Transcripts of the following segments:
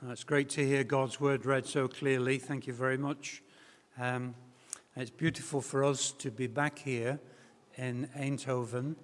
Uh, It's great to hear God's word read so clearly. Thank you very much. Um, it's beautiful for us to be back here in Eindhoven.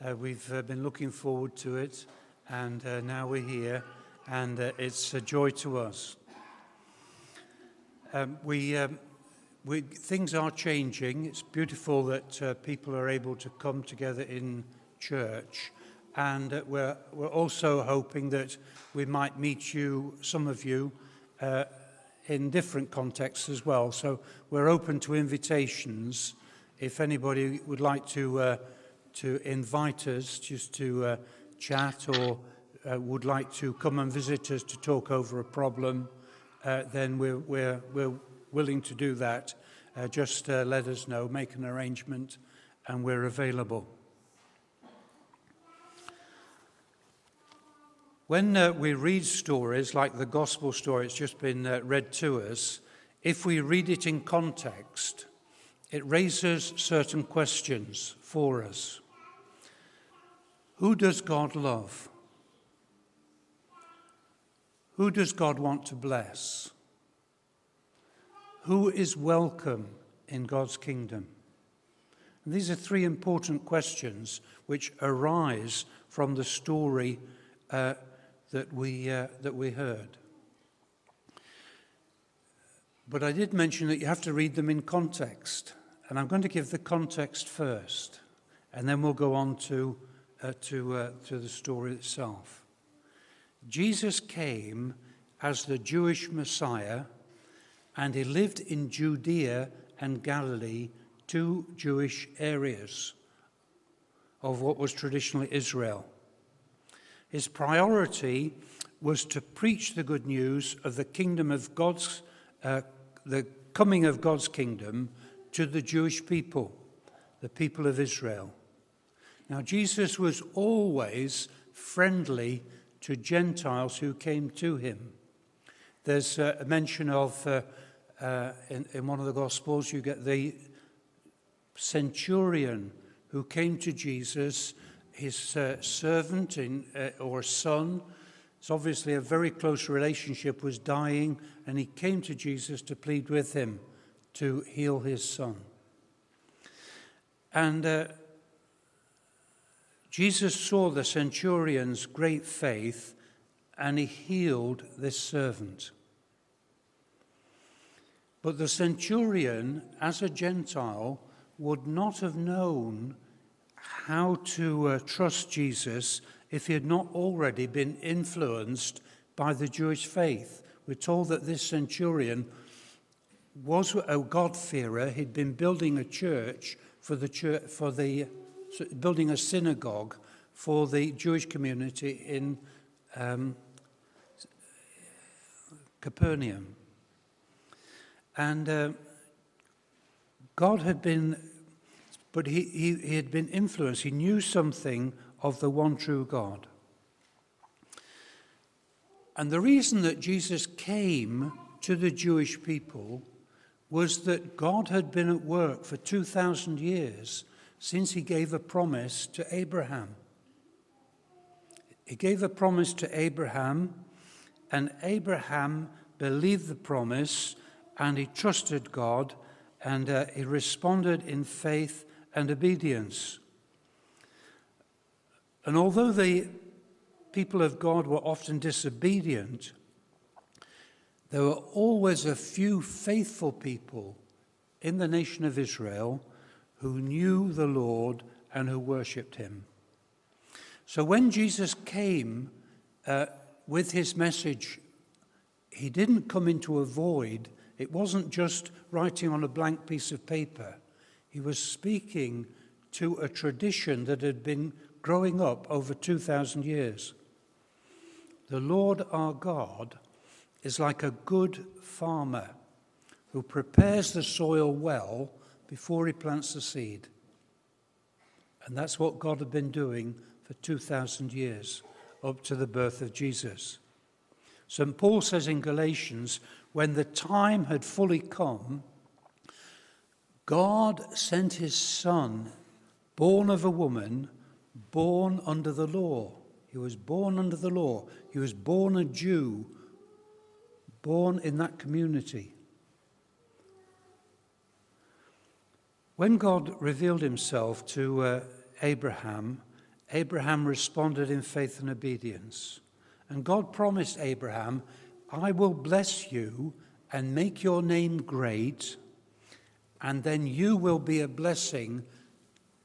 Uh, we've uh, been looking forward to it, and uh, now we're here, and uh, it's a joy to us. Um, we, um, we, things are changing. It's beautiful that uh, people are able to come together in church. And uh, we're, we're also hoping that we might meet you, some of you, uh, in different contexts as well. So we're open to invitations. If anybody would like to, uh, to invite us just to uh, chat or uh, would like to come and visit us to talk over a problem, uh, then we're, we're, we're willing to do that. Uh, just uh, let us know, make an arrangement, and we're available. When uh, we read stories like the gospel story, it's just been uh, read to us, if we read it in context, it raises certain questions for us. Who does God love? Who does God want to bless? Who is welcome in God's kingdom? And these are three important questions which arise from the story uh, that, we, uh, that we heard. But I did mention that you have to read them in context. And I'm going to give the context first, and then we'll go on to, uh, to, uh, to the story itself. Jesus came as the Jewish Messiah, and he lived in Judea and Galilee, two Jewish areas of what was traditionally Israel. His priority was to preach the good news of the kingdom of God's, uh, the coming of God's kingdom to the Jewish people, the people of Israel. Now, Jesus was always friendly to Gentiles who came to him. There's uh, a mention of, uh, uh, in, in one of the Gospels, you get the centurion who came to Jesus, his uh, servant in, uh, or son. It's obviously a very close relationship, was dying, and he came to Jesus to plead with him to heal his son. And uh, Jesus saw the centurion's great faith and he healed this servant. But the centurion, as a Gentile, would not have known how to uh, trust Jesus if he had not already been influenced by the Jewish faith. We're told that this centurion was a God-fearer. He'd been building a church for the church, for the building a synagogue for the Jewish community in um, Capernaum. And uh, God had been, but he, he, he had been influenced. He knew something of the one true God. And the reason that Jesus came to the Jewish people was that God had been at work for 2,000 years since he gave a promise to Abraham. He gave a promise to Abraham, and Abraham believed the promise and he trusted God and uh, he responded in faith and obedience. And although the people of God were often disobedient, there were always a few faithful people in the nation of Israel who knew the Lord and who worshipped him. So when Jesus came uh, with his message, he didn't come into a void. It wasn't just writing on a blank piece of paper. He was speaking to a tradition that had been growing up over 2,000 years. The Lord our God is like a good farmer who prepares the soil well before he plants the seed. And that's what God had been doing for 2,000 years, up to the birth of Jesus. St. Paul says in Galatians, when the time had fully come, God sent his Son, born of a woman, born under the law. He was born under the law. He was born a Jew born in that community. When God revealed himself to uh, Abraham, Abraham responded in faith and obedience. And God promised Abraham, I will bless you and make your name great, and then you will be a blessing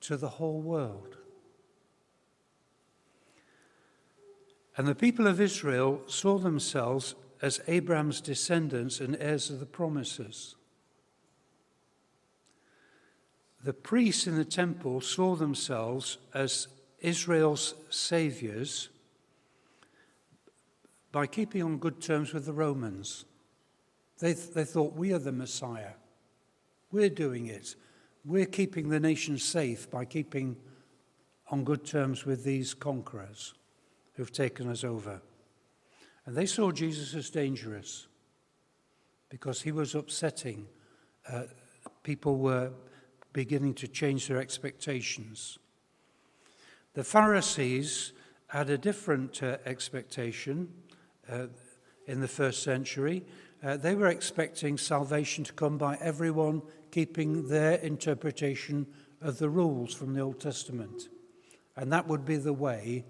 to the whole world. And the people of Israel saw themselves as Abraham's descendants and heirs of the promises. The priests in the temple saw themselves as Israel's saviors by keeping on good terms with the Romans. They, they thought, we are the Messiah. We're doing it. We're keeping the nation safe by keeping on good terms with these conquerors who've taken us over. And they saw Jesus as dangerous because he was upsetting. Uh, people were beginning to change their expectations. The Pharisees had a different uh, expectation uh, in the first century. Uh, they were expecting salvation to come by everyone keeping their interpretation of the rules from the Old Testament. And that would be the way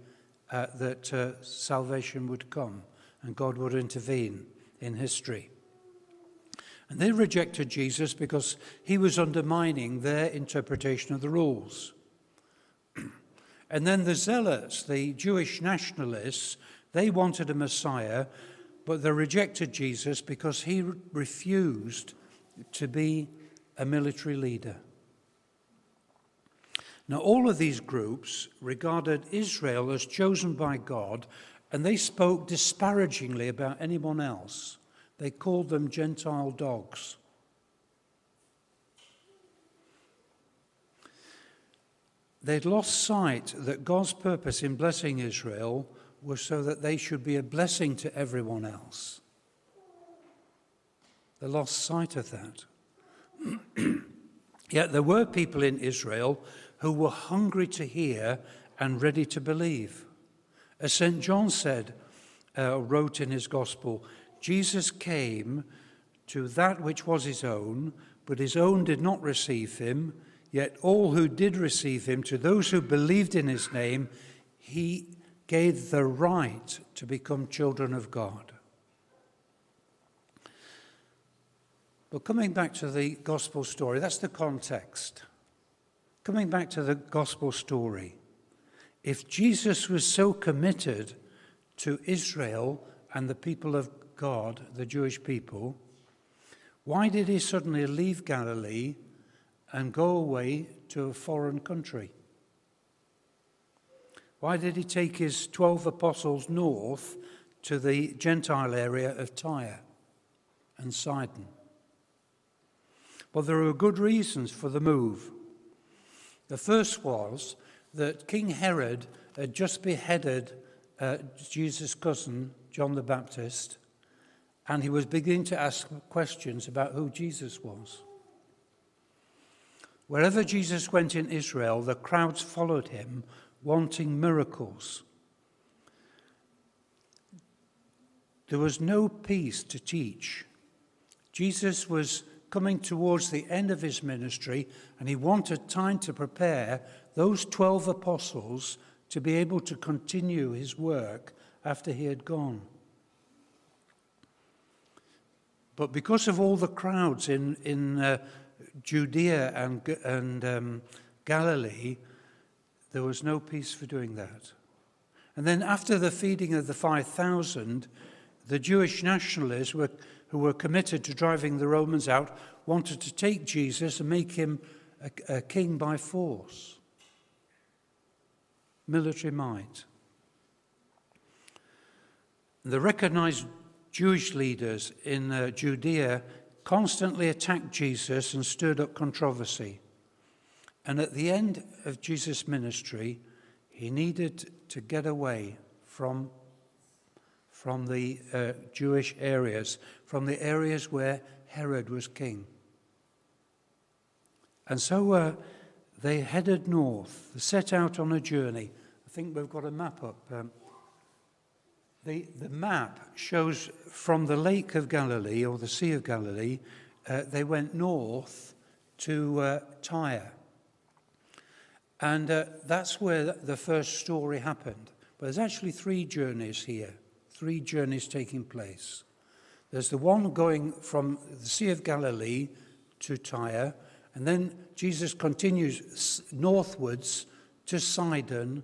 uh, that uh, salvation would come and God would intervene in history. And they rejected Jesus because he was undermining their interpretation of the rules. and then the zealots, the Jewish nationalists, they wanted a Messiah, but they rejected Jesus because he refused to be a military leader. Now, all of these groups regarded Israel as chosen by God, and they spoke disparagingly about anyone else. They called them Gentile dogs. They'd lost sight that God's purpose in blessing Israel was so that they should be a blessing to everyone else. They lost sight of that. Yet there were people in Israel who were hungry to hear and ready to believe. As St. John said, uh, wrote in his gospel, Jesus came to that which was his own, but his own did not receive him. Yet all who did receive him, to those who believed in his name, he gave the right to become children of God. But coming back to the gospel story, that's the context. Coming back to the gospel story, if Jesus was so committed to Israel and the people of God, the Jewish people, why did he suddenly leave Galilee and go away to a foreign country? Why did he take his 12 apostles north to the Gentile area of Tyre and Sidon? Well, there were good reasons for the move. The first was that King Herod had just beheaded uh, Jesus' cousin, John the Baptist, and he was beginning to ask questions about who Jesus was. Wherever Jesus went in Israel, the crowds followed him wanting miracles. There was no peace to teach. Jesus was coming towards the end of his ministry, and he wanted time to prepare those 12 apostles to be able to continue his work after he had gone. But because of all the crowds in, in uh, Judea and, and um, Galilee, there was no peace for doing that. And then after the feeding of the 5,000, the Jewish nationalists were, who were committed to driving the Romans out wanted to take Jesus and make him a, a king by force. Military might. The recognized Jewish leaders in uh, Judea constantly attacked Jesus and stirred up controversy. And at the end of Jesus' ministry, he needed to get away from, from the uh, Jewish areas, from the areas where Herod was king. And so uh, they headed north, set out on a journey. I think we've got a map up. Um, The, the map shows from the Lake of Galilee or the Sea of Galilee, uh, they went north to uh, Tyre. And uh, that's where the first story happened. But there's actually three journeys here, three journeys taking place. There's the one going from the Sea of Galilee to Tyre, and then Jesus continues northwards to Sidon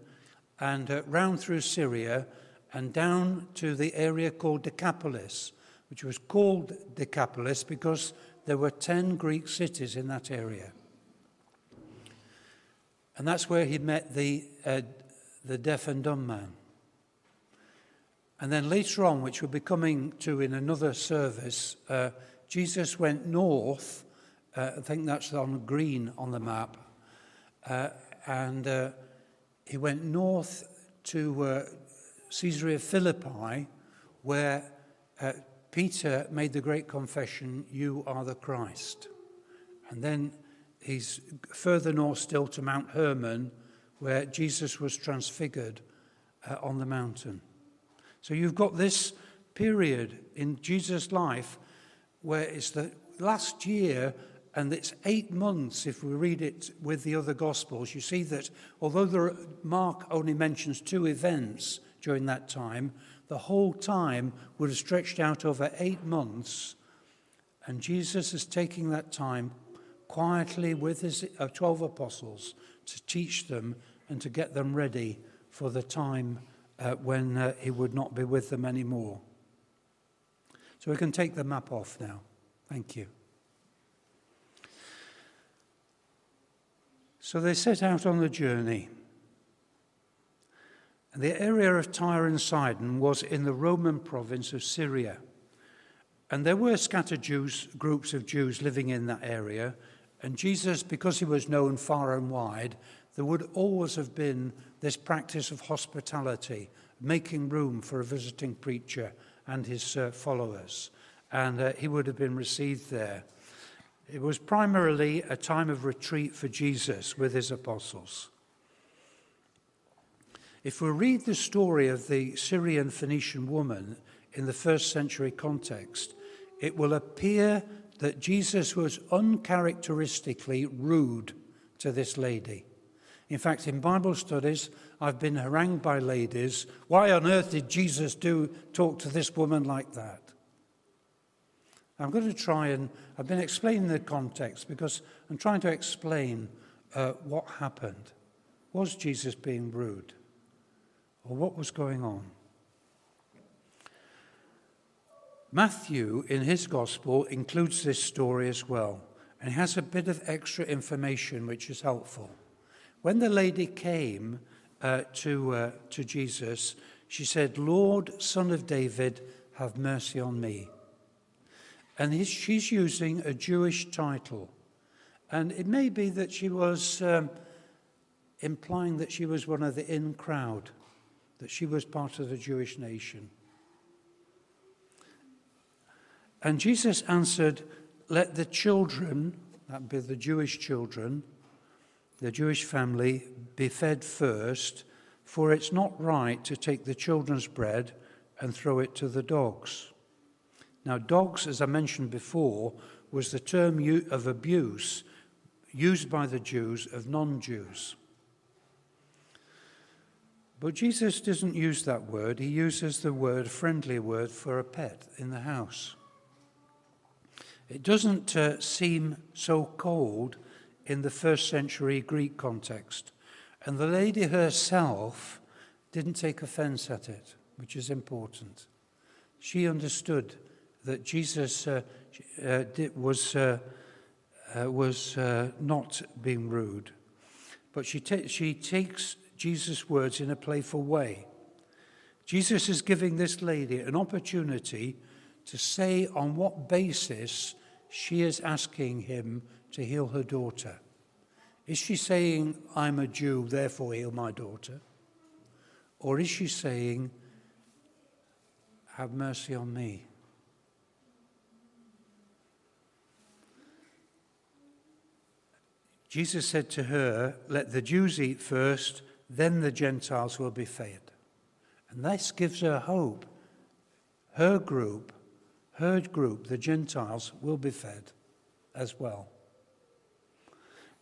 and uh, round through Syria and down to the area called Decapolis, which was called Decapolis because there were 10 Greek cities in that area. And that's where he met the, uh, the deaf and dumb man. And then later on, which we'll be coming to in another service, uh, Jesus went north. Uh, I think that's on green on the map. Uh, and uh, he went north to uh, Caesarea Philippi, where uh, Peter made the great confession, You are the Christ. And then he's further north still to Mount Hermon, where Jesus was transfigured on the mountain. So you've got this period in Jesus' life where it's the last year and it's eight months if we read it with the other Gospels. You see that although there, Mark only mentions two events during that time, the whole time would have stretched out over eight months. And Jesus is taking that time quietly with his uh, 12 apostles to teach them and to get them ready for the time uh, when uh, he would not be with them anymore. So we can take the map off now. Thank you. So they set out on the journey. And the area of Tyre and Sidon was in the Roman province of Syria. And there were scattered Jews, groups of Jews living in that area. And Jesus, because he was known far and wide, there would always have been this practice of hospitality, making room for a visiting preacher and his uh, followers. And uh, he would have been received there. It was primarily a time of retreat for Jesus with his apostles. If we read the story of the Syrian Phoenician woman in the first century context, it will appear that Jesus was uncharacteristically rude to this lady. In fact, in Bible studies, I've been harangued by ladies. Why on earth did Jesus do talk to this woman like that? I'm going to try and I've been explaining the context because I'm trying to explain uh, what happened. Was Jesus being rude? Or what was going on? Matthew, in his gospel, includes this story as well, and has a bit of extra information which is helpful. When the lady came uh, to, uh, to Jesus, she said, Lord, son of David, have mercy on me. And his, she's using a Jewish title. And it may be that she was um, implying that she was one of the in crowd, that she was part of the Jewish nation. And Jesus answered, Let the children, that be the Jewish children, the Jewish family, be fed first, for it's not right to take the children's bread and throw it to the dogs. Now, dogs, as I mentioned before, was the term of abuse used by the Jews of non Jews. But Jesus doesn't use that word, he uses the word, friendly word, for a pet in the house. It doesn't uh, seem so cold in the first century Greek context. And the lady herself didn't take offense at it, which is important. She understood that Jesus uh, uh, was, uh, uh was uh, not being rude. But she, ta- she takes Jesus' words in a playful way. Jesus is giving this lady an opportunity to say on what basis she is asking him to heal her daughter. Is she saying, I'm a Jew, therefore heal my daughter? Or is she saying, Have mercy on me? Jesus said to her, Let the Jews eat first, then the Gentiles will be fed. And this gives her hope her group, her group, the Gentiles, will be fed as well.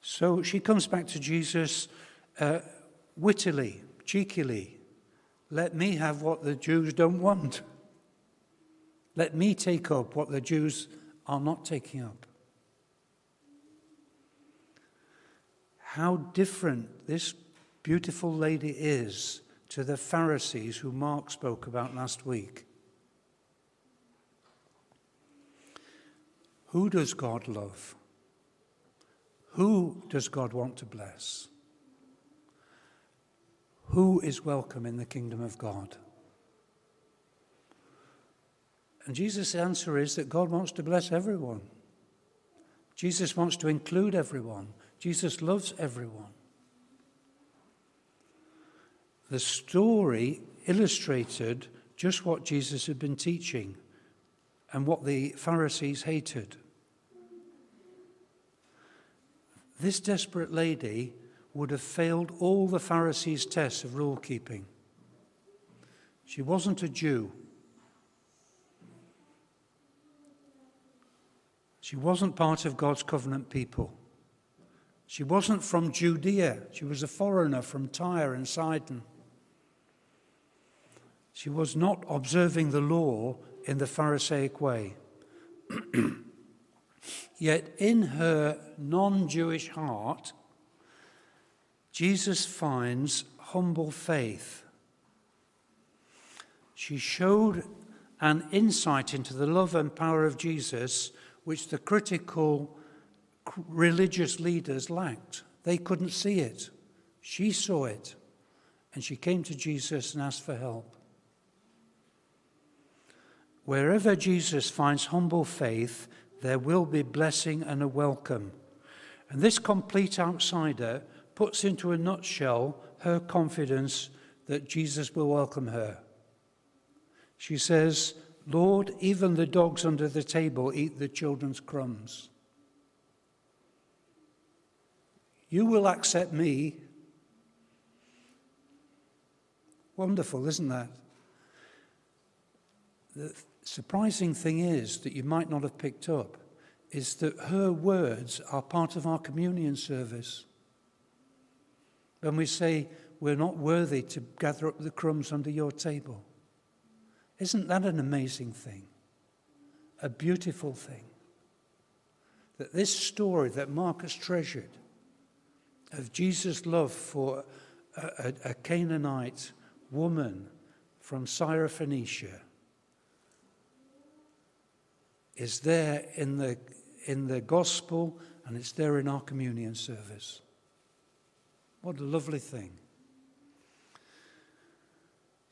So she comes back to Jesus uh, wittily, cheekily. Let me have what the Jews don't want. Let me take up what the Jews are not taking up. How different this beautiful lady is to the Pharisees who Mark spoke about last week. Who does God love? Who does God want to bless? Who is welcome in the kingdom of God? And Jesus' answer is that God wants to bless everyone. Jesus wants to include everyone. Jesus loves everyone. The story illustrated just what Jesus had been teaching and what the Pharisees hated. This desperate lady would have failed all the Pharisees' tests of rule keeping. She wasn't a Jew. She wasn't part of God's covenant people. She wasn't from Judea. She was a foreigner from Tyre and Sidon. She was not observing the law in the Pharisaic way. Yet in her non Jewish heart, Jesus finds humble faith. She showed an insight into the love and power of Jesus which the critical religious leaders lacked. They couldn't see it. She saw it. And she came to Jesus and asked for help. Wherever Jesus finds humble faith, there will be blessing and a welcome. And this complete outsider puts into a nutshell her confidence that Jesus will welcome her. She says, Lord, even the dogs under the table eat the children's crumbs. You will accept me. Wonderful, isn't that? Surprising thing is that you might not have picked up is that her words are part of our communion service. When we say, We're not worthy to gather up the crumbs under your table. Isn't that an amazing thing? A beautiful thing. That this story that Mark has treasured of Jesus' love for a, a, a Canaanite woman from Syrophoenicia is there in the, in the gospel and it's there in our communion service. What a lovely thing.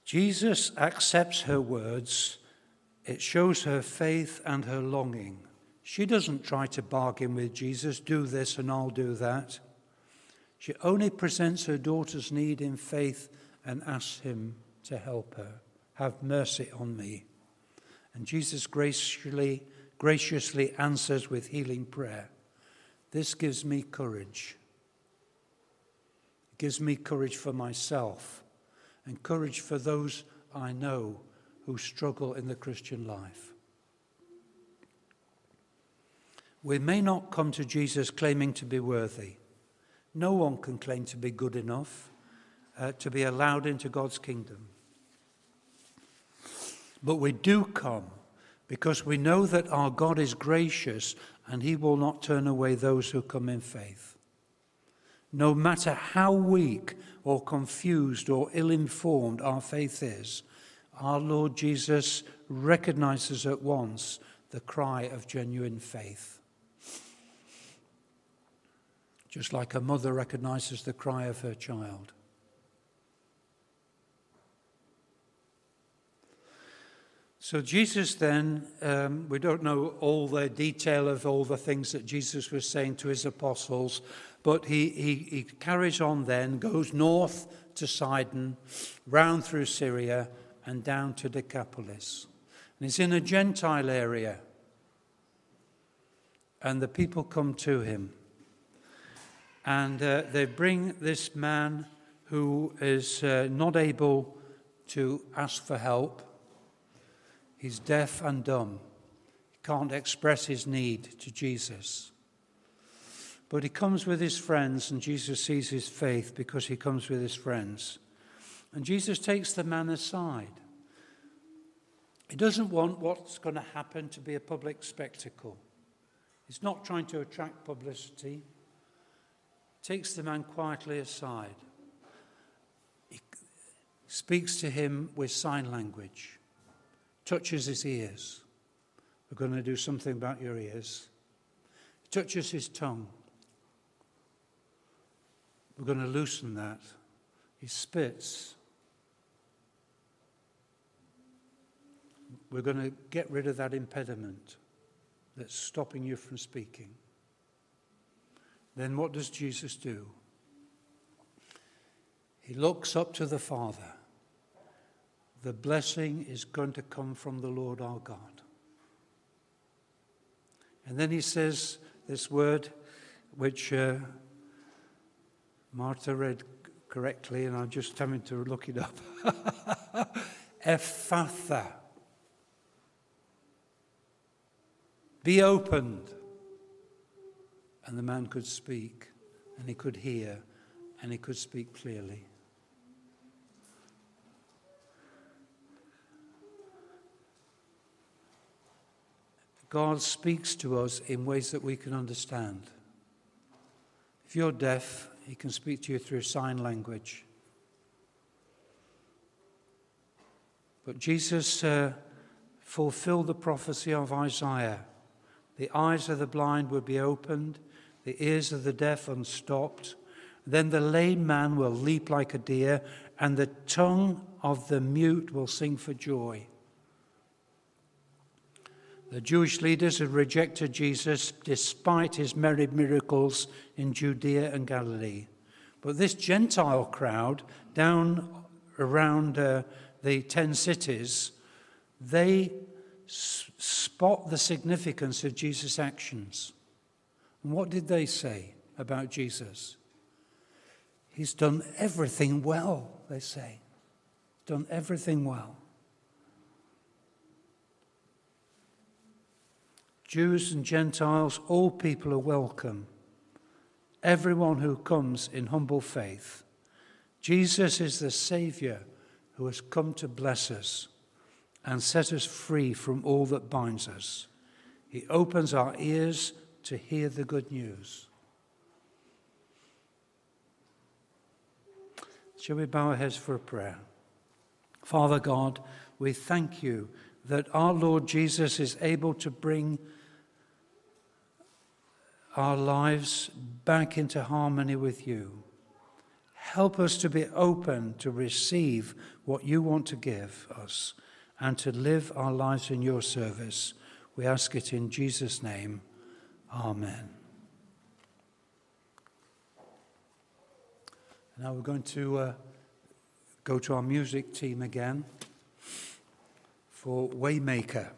Jesus accepts her words. It shows her faith and her longing. She doesn't try to bargain with Jesus, do this and I'll do that. She only presents her daughter's need in faith and asks him to help her. Have mercy on me. And Jesus graciously, graciously answers with healing prayer. This gives me courage. It gives me courage for myself and courage for those I know who struggle in the Christian life. We may not come to Jesus claiming to be worthy. No one can claim to be good enough uh, to be allowed into God's kingdom. But we do come because we know that our God is gracious and he will not turn away those who come in faith. No matter how weak or confused or ill informed our faith is, our Lord Jesus recognizes at once the cry of genuine faith just like a mother recognizes the cry of her child. So, Jesus then, um, we don't know all the detail of all the things that Jesus was saying to his apostles, but he, he, he carries on then, goes north to Sidon, round through Syria, and down to Decapolis. And he's in a Gentile area, and the people come to him. And uh, they bring this man who is uh, not able to ask for help. He's deaf and dumb. He can't express his need to Jesus. But he comes with his friends, and Jesus sees his faith because he comes with his friends. And Jesus takes the man aside. He doesn't want what's going to happen to be a public spectacle. He's not trying to attract publicity. Takes the man quietly aside. He speaks to him with sign language, touches his ears. We're going to do something about your ears. He touches his tongue. We're going to loosen that. He spits. We're going to get rid of that impediment that's stopping you from speaking. Then what does Jesus do? He looks up to the Father. The blessing is going to come from the Lord our God. And then he says this word, which uh, Martha read correctly, and I'm just having to look it up. Ephphatha. Be opened. And the man could speak, and he could hear, and he could speak clearly. God speaks to us in ways that we can understand. If you're deaf, he can speak to you through sign language. But Jesus uh, fulfilled the prophecy of Isaiah. The eyes of the blind will be opened, the ears of the deaf unstopped. Then the lame man will leap like a deer, and the tongue of the mute will sing for joy. The Jewish leaders had rejected Jesus despite his many miracles in Judea and Galilee. But this Gentile crowd down around uh, the ten cities, they spot the significance of Jesus' actions. And what did they say about Jesus? He's done everything well, they say. Done everything well. Jews and Gentiles, all people are welcome. Everyone who comes in humble faith. Jesus is the Saviour who has come to bless us and set us free from all that binds us. He opens our ears to hear the good news. Shall we bow our heads for a prayer? Father God, we thank you that our Lord Jesus is able to bring our lives back into harmony with you. Help us to be open to receive what you want to give us and to live our lives in your service. We ask it in Jesus' name. Amen. Now we're going to uh, go to our music team again for Waymaker.